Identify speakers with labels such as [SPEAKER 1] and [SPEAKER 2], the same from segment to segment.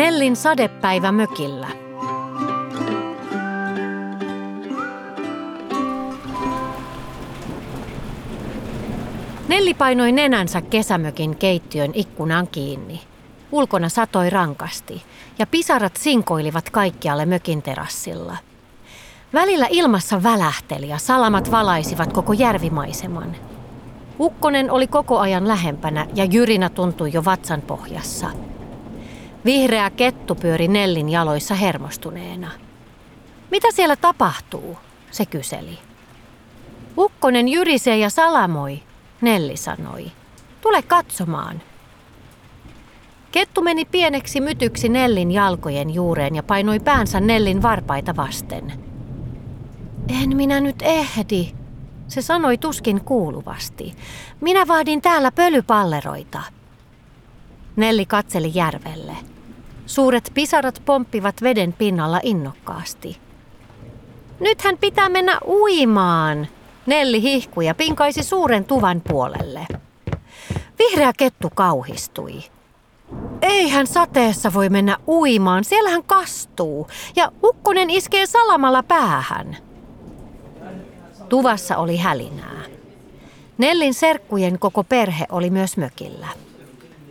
[SPEAKER 1] Nellin sadepäivä mökillä. Nelli painoi nenänsä kesämökin keittiön ikkunan kiinni. Ulkona satoi rankasti ja pisarat sinkoilivat kaikkialle mökin terassilla. Välillä ilmassa välähteli ja salamat valaisivat koko järvimaiseman. Ukkonen oli koko ajan lähempänä ja jyrinä tuntui jo vatsan pohjassa. Vihreä kettu pyöri Nellin jaloissa hermostuneena. Mitä siellä tapahtuu? se kyseli. Ukkonen jyrisee ja salamoi, Nelli sanoi. Tule katsomaan. Kettu meni pieneksi mytyksi Nellin jalkojen juureen ja painoi päänsä Nellin varpaita vasten. En minä nyt ehdi, se sanoi tuskin kuuluvasti. Minä vaadin täällä pölypalleroita. Nelli katseli järvelle. Suuret pisarat pomppivat veden pinnalla innokkaasti. Nythän pitää mennä uimaan, Nelli hihkui ja pinkaisi suuren tuvan puolelle. Vihreä kettu kauhistui. Eihän sateessa voi mennä uimaan, siellähän kastuu ja ukkonen iskee salamalla päähän. Tuvassa oli hälinää. Nellin serkkujen koko perhe oli myös mökillä.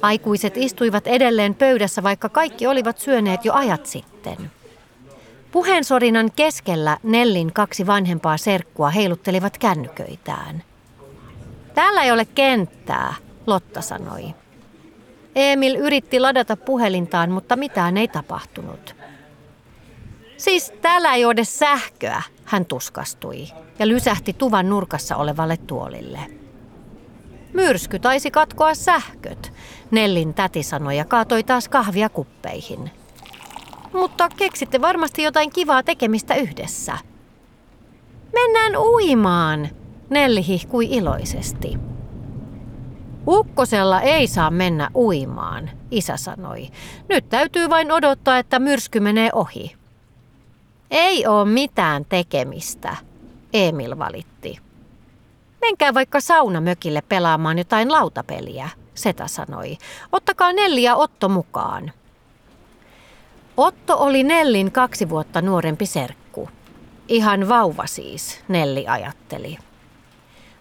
[SPEAKER 1] Aikuiset istuivat edelleen pöydässä, vaikka kaikki olivat syöneet jo ajat sitten. Puheensorinan keskellä Nellin kaksi vanhempaa serkkua heiluttelivat kännyköitään. Täällä ei ole kenttää, Lotta sanoi. Emil yritti ladata puhelintaan, mutta mitään ei tapahtunut. Siis täällä ei ole sähköä, hän tuskastui ja lysähti tuvan nurkassa olevalle tuolille. Myrsky taisi katkoa sähköt, Nellin täti sanoi ja kaatoi taas kahvia kuppeihin. Mutta keksitte varmasti jotain kivaa tekemistä yhdessä. Mennään uimaan, Nelli hihkui iloisesti. Ukkosella ei saa mennä uimaan, isä sanoi. Nyt täytyy vain odottaa, että myrsky menee ohi. Ei oo mitään tekemistä, Emil valitti. Menkää vaikka saunamökille pelaamaan jotain lautapeliä, Seta sanoi. Ottakaa Nelli ja Otto mukaan. Otto oli Nellin kaksi vuotta nuorempi serkku. Ihan vauva siis, Nelli ajatteli.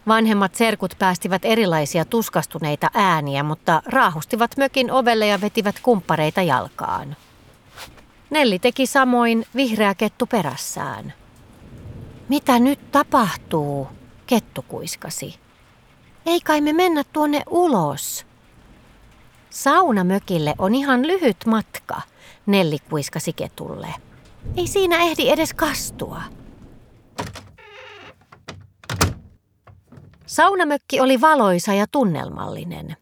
[SPEAKER 1] Vanhemmat serkut päästivät erilaisia tuskastuneita ääniä, mutta raahustivat mökin ovelle ja vetivät kumppareita jalkaan. Nelli teki samoin vihreä kettu perässään. Mitä nyt tapahtuu? Kettu kuiskasi. Ei kai me mennä tuonne ulos. Saunamökille on ihan lyhyt matka, Nelli kuiskasi ketulle. Ei siinä ehdi edes kastua. Saunamökki oli valoisa ja tunnelmallinen.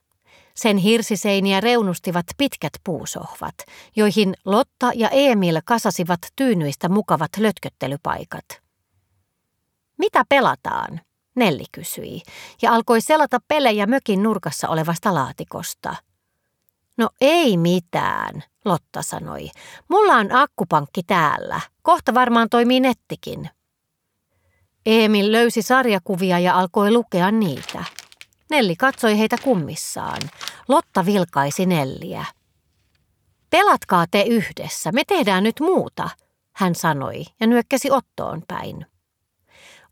[SPEAKER 1] Sen hirsiseiniä reunustivat pitkät puusohvat, joihin Lotta ja Emil kasasivat tyynyistä mukavat lötköttelypaikat. Mitä pelataan? Nelli kysyi ja alkoi selata pelejä mökin nurkassa olevasta laatikosta. No ei mitään, Lotta sanoi. Mulla on akkupankki täällä. Kohta varmaan toimii nettikin. Emil löysi sarjakuvia ja alkoi lukea niitä. Nelli katsoi heitä kummissaan. Lotta vilkaisi Nelliä. Pelatkaa te yhdessä, me tehdään nyt muuta, hän sanoi ja nyökkäsi Ottoon päin.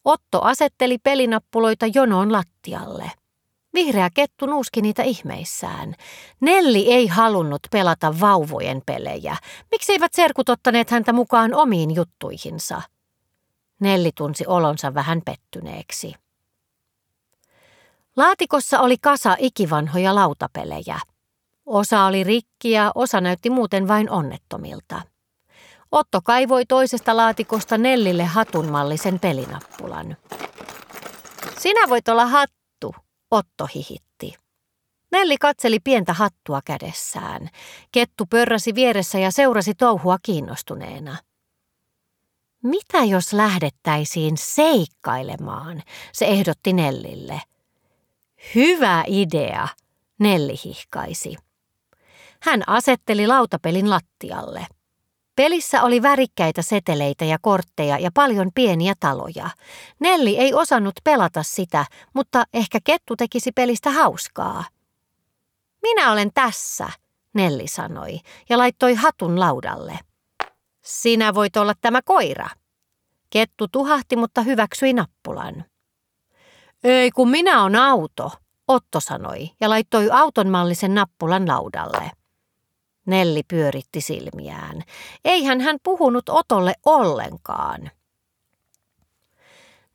[SPEAKER 1] Otto asetteli pelinappuloita jonoon lattialle. Vihreä kettu nuuski niitä ihmeissään. Nelli ei halunnut pelata vauvojen pelejä. Miksi eivät serkut ottaneet häntä mukaan omiin juttuihinsa? Nelli tunsi olonsa vähän pettyneeksi. Laatikossa oli kasa ikivanhoja lautapelejä. Osa oli rikki ja osa näytti muuten vain onnettomilta. Otto kaivoi toisesta laatikosta Nellille hatunmallisen pelinappulan. Sinä voit olla hattu, Otto hihitti. Nelli katseli pientä hattua kädessään. Kettu pörräsi vieressä ja seurasi touhua kiinnostuneena. Mitä jos lähdettäisiin seikkailemaan, se ehdotti Nellille. Hyvä idea, Nelli hihkaisi. Hän asetteli lautapelin lattialle. Pelissä oli värikkäitä seteleitä ja kortteja ja paljon pieniä taloja. Nelli ei osannut pelata sitä, mutta ehkä kettu tekisi pelistä hauskaa. Minä olen tässä, Nelli sanoi ja laittoi hatun laudalle. Sinä voit olla tämä koira. Kettu tuhahti, mutta hyväksyi nappulan. Ei kun minä on auto, Otto sanoi ja laittoi autonmallisen nappulan laudalle. Nelli pyöritti silmiään. Eihän hän puhunut Otolle ollenkaan.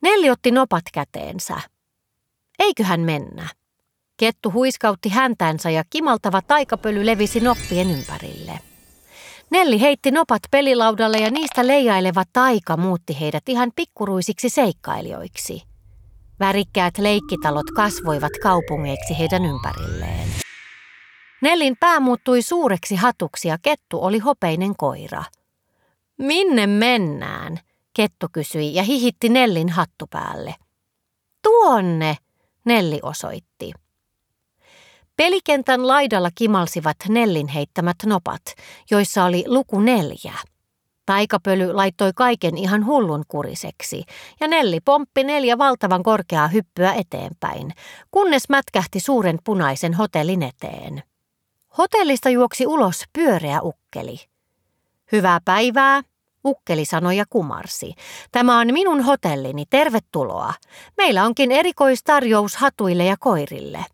[SPEAKER 1] Nelli otti nopat käteensä. Eiköhän mennä. Kettu huiskautti häntänsä ja kimaltava taikapöly levisi noppien ympärille. Nelli heitti nopat pelilaudalle ja niistä leijaileva taika muutti heidät ihan pikkuruisiksi seikkailijoiksi. Värikkäät leikkitalot kasvoivat kaupungeiksi heidän ympärilleen. Nellin pää muuttui suureksi hatuksi ja kettu oli hopeinen koira. Minne mennään? Kettu kysyi ja hihitti Nellin hattu päälle. Tuonne, Nelli osoitti. Pelikentän laidalla kimalsivat Nellin heittämät nopat, joissa oli luku neljä. Taikapöly laittoi kaiken ihan hullun kuriseksi, ja Nelli pomppi neljä valtavan korkeaa hyppyä eteenpäin, kunnes mätkähti suuren punaisen hotellin eteen. Hotellista juoksi ulos pyöreä ukkeli. Hyvää päivää, ukkeli sanoi ja kumarsi. Tämä on minun hotellini, tervetuloa. Meillä onkin erikoistarjous hatuille ja koirille.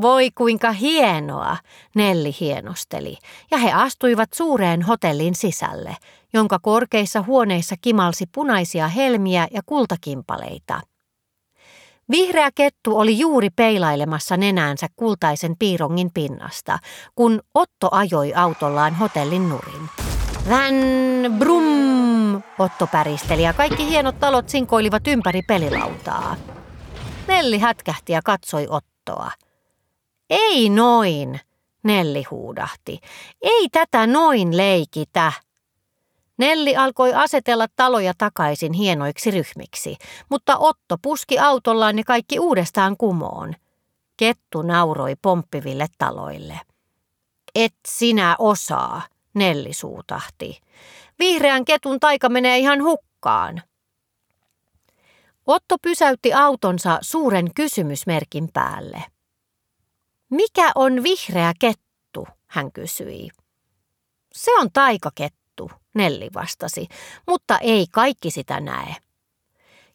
[SPEAKER 1] Voi kuinka hienoa, Nelli hienosteli, ja he astuivat suureen hotellin sisälle, jonka korkeissa huoneissa kimalsi punaisia helmiä ja kultakimpaleita. Vihreä kettu oli juuri peilailemassa nenäänsä kultaisen piirongin pinnasta, kun Otto ajoi autollaan hotellin nurin. Vän brum, Otto päristeli ja kaikki hienot talot sinkoilivat ympäri pelilautaa. Nelli hätkähti ja katsoi Ottoa. Ei noin, Nelli huudahti. Ei tätä noin leikitä. Nelli alkoi asetella taloja takaisin hienoiksi ryhmiksi, mutta Otto puski autollaan ne kaikki uudestaan kumoon. Kettu nauroi pomppiville taloille. Et sinä osaa, Nelli suutahti. Vihreän ketun taika menee ihan hukkaan. Otto pysäytti autonsa suuren kysymysmerkin päälle. Mikä on vihreä kettu, hän kysyi. Se on taikakettu, Nelli vastasi, mutta ei kaikki sitä näe.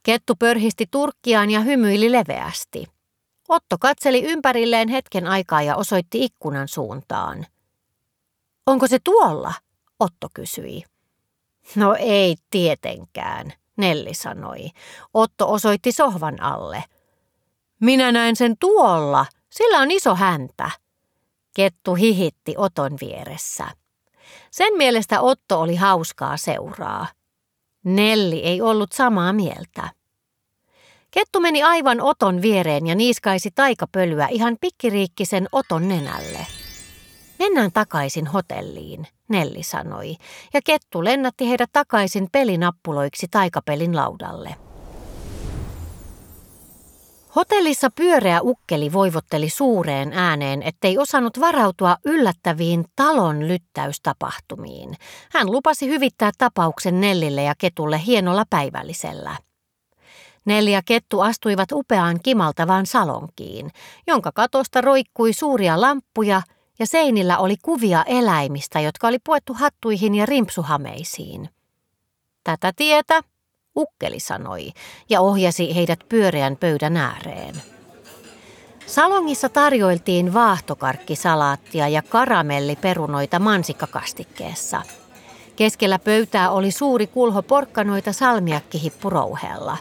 [SPEAKER 1] Kettu pörhisti turkkiaan ja hymyili leveästi. Otto katseli ympärilleen hetken aikaa ja osoitti ikkunan suuntaan. Onko se tuolla? Otto kysyi. No ei tietenkään, Nelli sanoi. Otto osoitti sohvan alle. Minä näen sen tuolla, sillä on iso häntä. Kettu hihitti Oton vieressä. Sen mielestä Otto oli hauskaa seuraa. Nelli ei ollut samaa mieltä. Kettu meni aivan Oton viereen ja niiskaisi taikapölyä ihan pikkiriikkisen Oton nenälle. Mennään takaisin hotelliin, Nelli sanoi, ja Kettu lennätti heidät takaisin pelinappuloiksi taikapelin laudalle. Hotellissa pyöreä ukkeli voivotteli suureen ääneen, ettei osannut varautua yllättäviin talon lyttäystapahtumiin. Hän lupasi hyvittää tapauksen Nellille ja Ketulle hienolla päivällisellä. Nelli ja Kettu astuivat upeaan kimaltavaan salonkiin, jonka katosta roikkui suuria lamppuja ja seinillä oli kuvia eläimistä, jotka oli puettu hattuihin ja rimpsuhameisiin. Tätä tietä, ukkeli sanoi ja ohjasi heidät pyöreän pöydän ääreen. Salongissa tarjoiltiin vaahtokarkkisalaattia ja karamelliperunoita mansikkakastikkeessa. Keskellä pöytää oli suuri kulho porkkanoita salmiakkihippurouheella.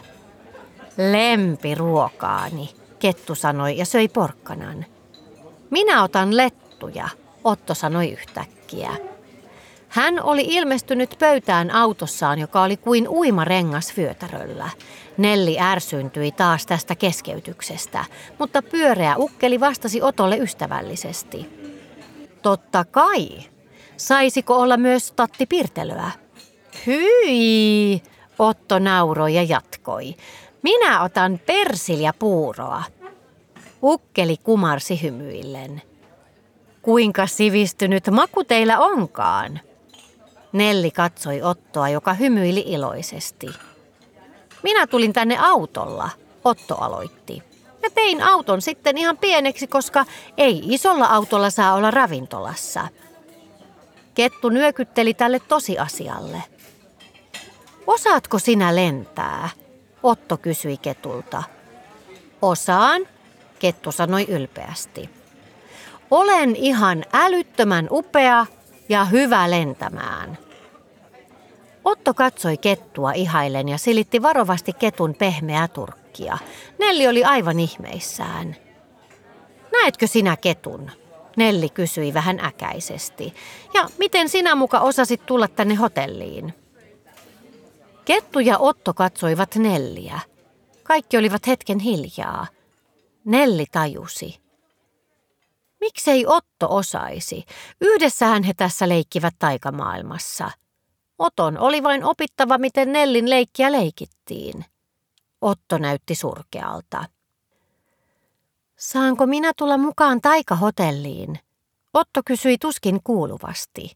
[SPEAKER 1] Lempiruokaani, kettu sanoi ja söi porkkanan. Minä otan lettuja, Otto sanoi yhtäkkiä. Hän oli ilmestynyt pöytään autossaan, joka oli kuin uima rengas vyötäröllä. Nelli ärsyntyi taas tästä keskeytyksestä, mutta pyöreä ukkeli vastasi Otolle ystävällisesti. Totta kai. Saisiko olla myös Tatti Pirtelöä? Hyi, Otto nauroi ja jatkoi. Minä otan persilja puuroa. Ukkeli kumarsi hymyillen. Kuinka sivistynyt maku teillä onkaan? Nelli katsoi Ottoa, joka hymyili iloisesti. Minä tulin tänne autolla, Otto aloitti. Ja tein auton sitten ihan pieneksi, koska ei isolla autolla saa olla ravintolassa. Kettu nyökytteli tälle tosiasialle. Osaatko sinä lentää? Otto kysyi ketulta. Osaan, kettu sanoi ylpeästi. Olen ihan älyttömän upea ja hyvä lentämään. Otto katsoi kettua ihailen ja silitti varovasti ketun pehmeää turkkia. Nelli oli aivan ihmeissään. Näetkö sinä ketun? Nelli kysyi vähän äkäisesti. Ja miten sinä muka osasit tulla tänne hotelliin? Kettu ja Otto katsoivat Nelliä. Kaikki olivat hetken hiljaa. Nelli tajusi. Miksei Otto osaisi? Yhdessähän he tässä leikkivät taikamaailmassa. Oton oli vain opittava, miten Nellin leikkiä leikittiin. Otto näytti surkealta. Saanko minä tulla mukaan taikahotelliin? Otto kysyi tuskin kuuluvasti.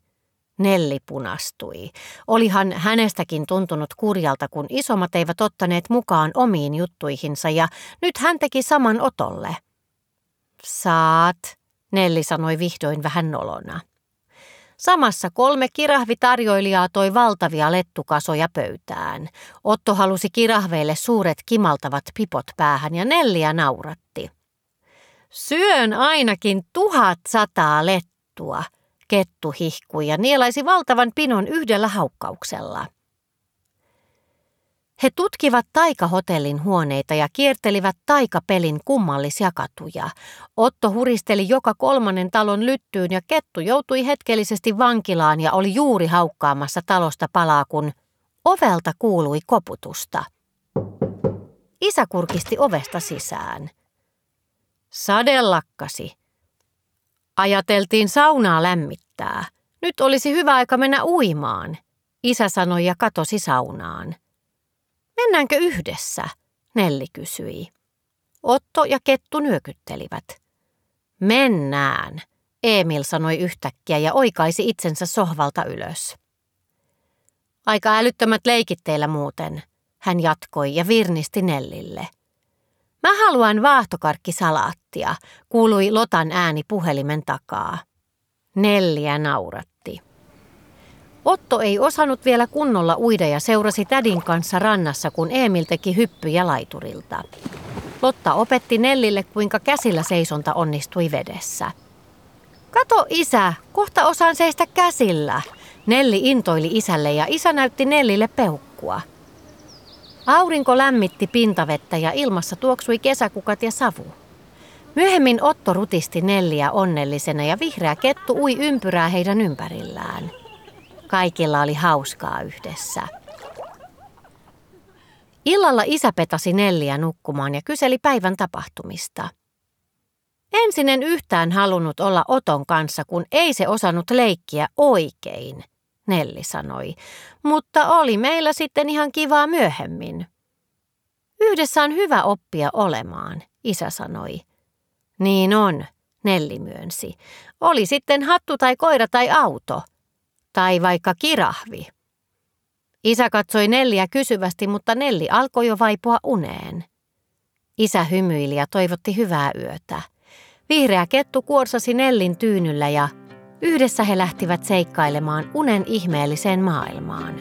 [SPEAKER 1] Nelli punastui. Olihan hänestäkin tuntunut kurjalta, kun isommat eivät ottaneet mukaan omiin juttuihinsa ja nyt hän teki saman Otolle. Saat, Nelli sanoi vihdoin vähän nolona. Samassa kolme kirahvitarjoilijaa toi valtavia lettukasoja pöytään. Otto halusi kirahveille suuret kimaltavat pipot päähän ja Nelliä nauratti. Syön ainakin tuhat sataa lettua, kettu hihkui ja nielaisi valtavan pinon yhdellä haukkauksella. He tutkivat taikahotellin huoneita ja kiertelivät taikapelin kummallisia katuja. Otto huristeli joka kolmannen talon lyttyyn ja kettu joutui hetkellisesti vankilaan ja oli juuri haukkaamassa talosta palaa, kun ovelta kuului koputusta. Isä kurkisti ovesta sisään. Sade lakkasi. Ajateltiin saunaa lämmittää. Nyt olisi hyvä aika mennä uimaan, isä sanoi ja katosi saunaan. Mennäänkö yhdessä? Nelli kysyi. Otto ja Kettu nyökyttelivät. Mennään, Emil sanoi yhtäkkiä ja oikaisi itsensä sohvalta ylös. Aika älyttömät leikit teillä muuten, hän jatkoi ja virnisti Nellille. Mä haluan vaahtokarkkisalaattia, kuului Lotan ääni puhelimen takaa. Nelliä nauratti. Otto ei osannut vielä kunnolla uida ja seurasi tädin kanssa rannassa, kun Emil teki hyppyjä laiturilta. Lotta opetti Nellille, kuinka käsillä seisonta onnistui vedessä. Kato isä, kohta osaan seistä käsillä. Nelli intoili isälle ja isä näytti Nellille peukkua. Aurinko lämmitti pintavettä ja ilmassa tuoksui kesäkukat ja savu. Myöhemmin Otto rutisti Nelliä onnellisena ja vihreä kettu ui ympyrää heidän ympärillään. Kaikilla oli hauskaa yhdessä. Illalla isä petasi Nelliä nukkumaan ja kyseli päivän tapahtumista. Ensin en yhtään halunnut olla Oton kanssa, kun ei se osannut leikkiä oikein, Nelli sanoi, mutta oli meillä sitten ihan kivaa myöhemmin. Yhdessä on hyvä oppia olemaan, isä sanoi. Niin on, Nelli myönsi. Oli sitten hattu tai koira tai auto – tai vaikka kirahvi. Isä katsoi Nelliä kysyvästi, mutta Nelli alkoi jo vaipua uneen. Isä hymyili ja toivotti hyvää yötä. Vihreä kettu kuorsasi Nellin tyynyllä ja yhdessä he lähtivät seikkailemaan unen ihmeelliseen maailmaan.